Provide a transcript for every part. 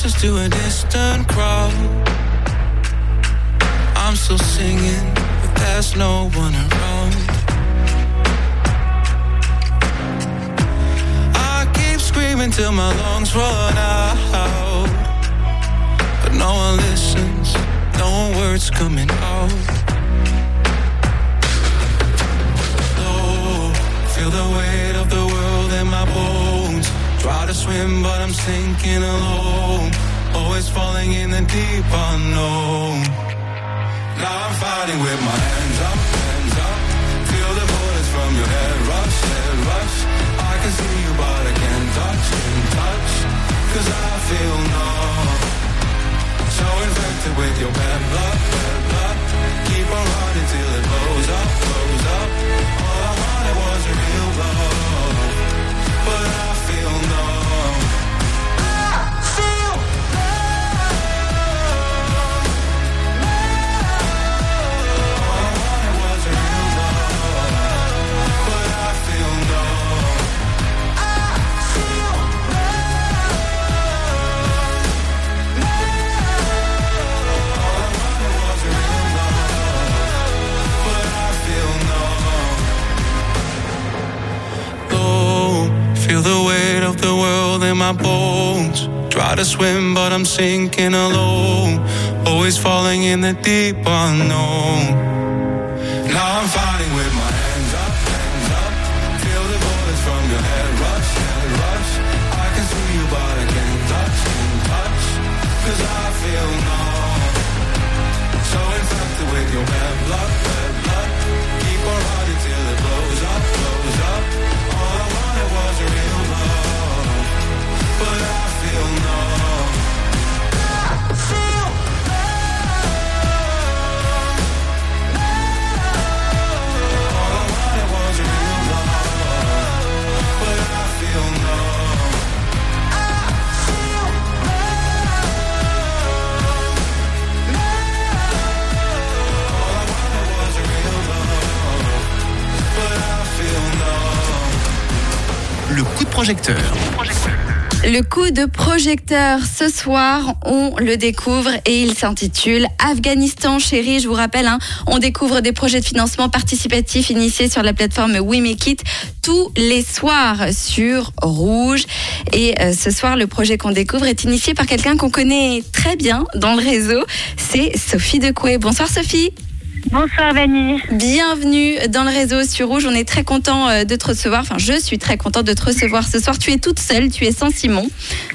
closest to a distant crowd. I'm still singing, but there's no one around. I keep screaming till my lungs run out. But no one listens, no words coming out. To swim, but I'm sinking alone. Always falling in the deep unknown. Now I'm fighting with my hands up, hands up. Feel the bullets from your head rush, head rush. I can see you, but I can't touch, can't touch. Cause I feel numb. So infected with your bad blood, bad blood. Keep on running till bones. Try to swim, but I'm sinking alone. Always falling in the deep unknown. Now I'm fighting with my projecteur. Le coup de projecteur ce soir, on le découvre et il s'intitule Afghanistan chérie. Je vous rappelle, hein, on découvre des projets de financement participatif initiés sur la plateforme We Make It tous les soirs sur Rouge. Et euh, ce soir, le projet qu'on découvre est initié par quelqu'un qu'on connaît très bien dans le réseau. C'est Sophie Decoué. Bonsoir Sophie. Bonsoir Vanny. Bienvenue dans le réseau sur Rouge. On est très content euh, de te recevoir. Enfin, je suis très contente de te recevoir ce soir. Tu es toute seule, tu es sans Simon.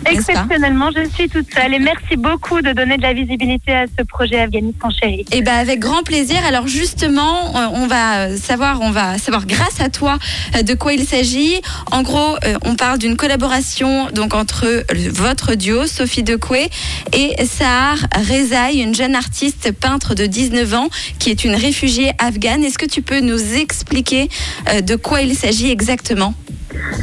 Exceptionnellement, je suis toute seule et merci beaucoup de donner de la visibilité à ce projet Afghanistan chéri. Eh ben avec grand plaisir. Alors justement, euh, on va euh, savoir, on va savoir grâce à toi de quoi il s'agit. En gros, on parle d'une collaboration donc entre votre duo Sophie Decoué et Sahar Rezaï, une jeune artiste peintre de 19 ans qui est une réfugiée afghane. Est-ce que tu peux nous expliquer euh, de quoi il s'agit exactement?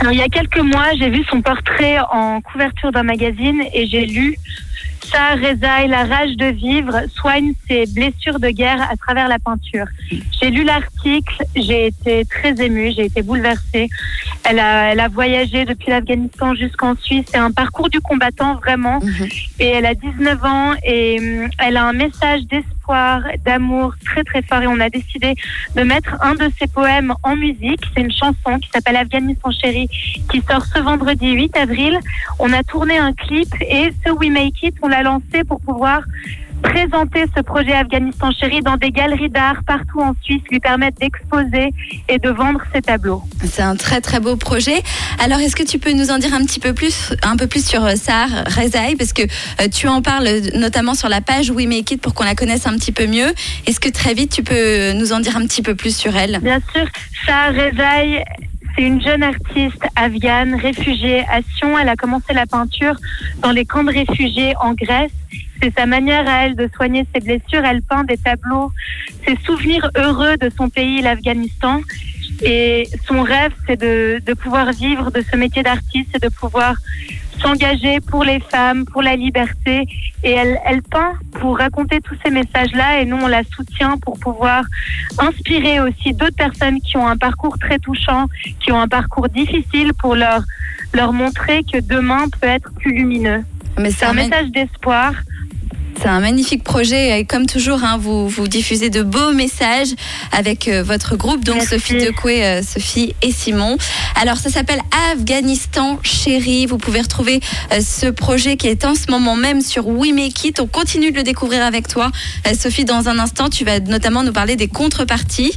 Alors, il y a quelques mois, j'ai vu son portrait en couverture d'un magazine et j'ai lu Ça, Rezaï, la rage de vivre, soigne ses blessures de guerre à travers la peinture. J'ai lu l'article, j'ai été très émue, j'ai été bouleversée. Elle a, elle a voyagé depuis l'Afghanistan jusqu'en Suisse. C'est un parcours du combattant, vraiment. Et elle a 19 ans et hum, elle a un message d'espoir, d'amour très très fort. Et on a décidé de mettre un de ses poèmes en musique. C'est une chanson qui s'appelle Afghanistan chérie, qui sort ce vendredi 8 avril. On a tourné un clip et ce We Make It, on l'a lancé pour pouvoir présenter ce projet Afghanistan chérie dans des galeries d'art partout en Suisse, lui permettre d'exposer et de vendre ses tableaux. C'est un très très beau projet. Alors est-ce que tu peux nous en dire un petit peu plus, un peu plus sur euh, Sahar Rezaï parce que euh, tu en parles notamment sur la page We Make It pour qu'on la connaisse un petit peu mieux. Est-ce que très vite tu peux nous en dire un petit peu plus sur elle? Bien sûr, Sahar Rezaï, c'est une jeune artiste afghane, réfugiée à Sion. Elle a commencé la peinture dans les camps de réfugiés en Grèce. C'est sa manière à elle de soigner ses blessures. Elle peint des tableaux, ses souvenirs heureux de son pays, l'Afghanistan. Et son rêve, c'est de, de pouvoir vivre de ce métier d'artiste et de pouvoir s'engager pour les femmes, pour la liberté. Et elle, elle peint pour raconter tous ces messages-là et nous, on la soutient pour pouvoir inspirer aussi d'autres personnes qui ont un parcours très touchant, qui ont un parcours difficile pour leur, leur montrer que demain peut être plus lumineux. C'est un message d'espoir. C'est un magnifique projet et comme toujours, hein, vous, vous diffusez de beaux messages avec euh, votre groupe, donc Merci. Sophie Decoué, euh, Sophie et Simon. Alors ça s'appelle Afghanistan Chéri. Vous pouvez retrouver euh, ce projet qui est en ce moment même sur We Make It. On continue de le découvrir avec toi, Sophie. Dans un instant, tu vas notamment nous parler des contreparties.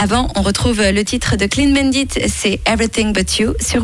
Avant, on retrouve le titre de Clean Bandit, c'est Everything But You sur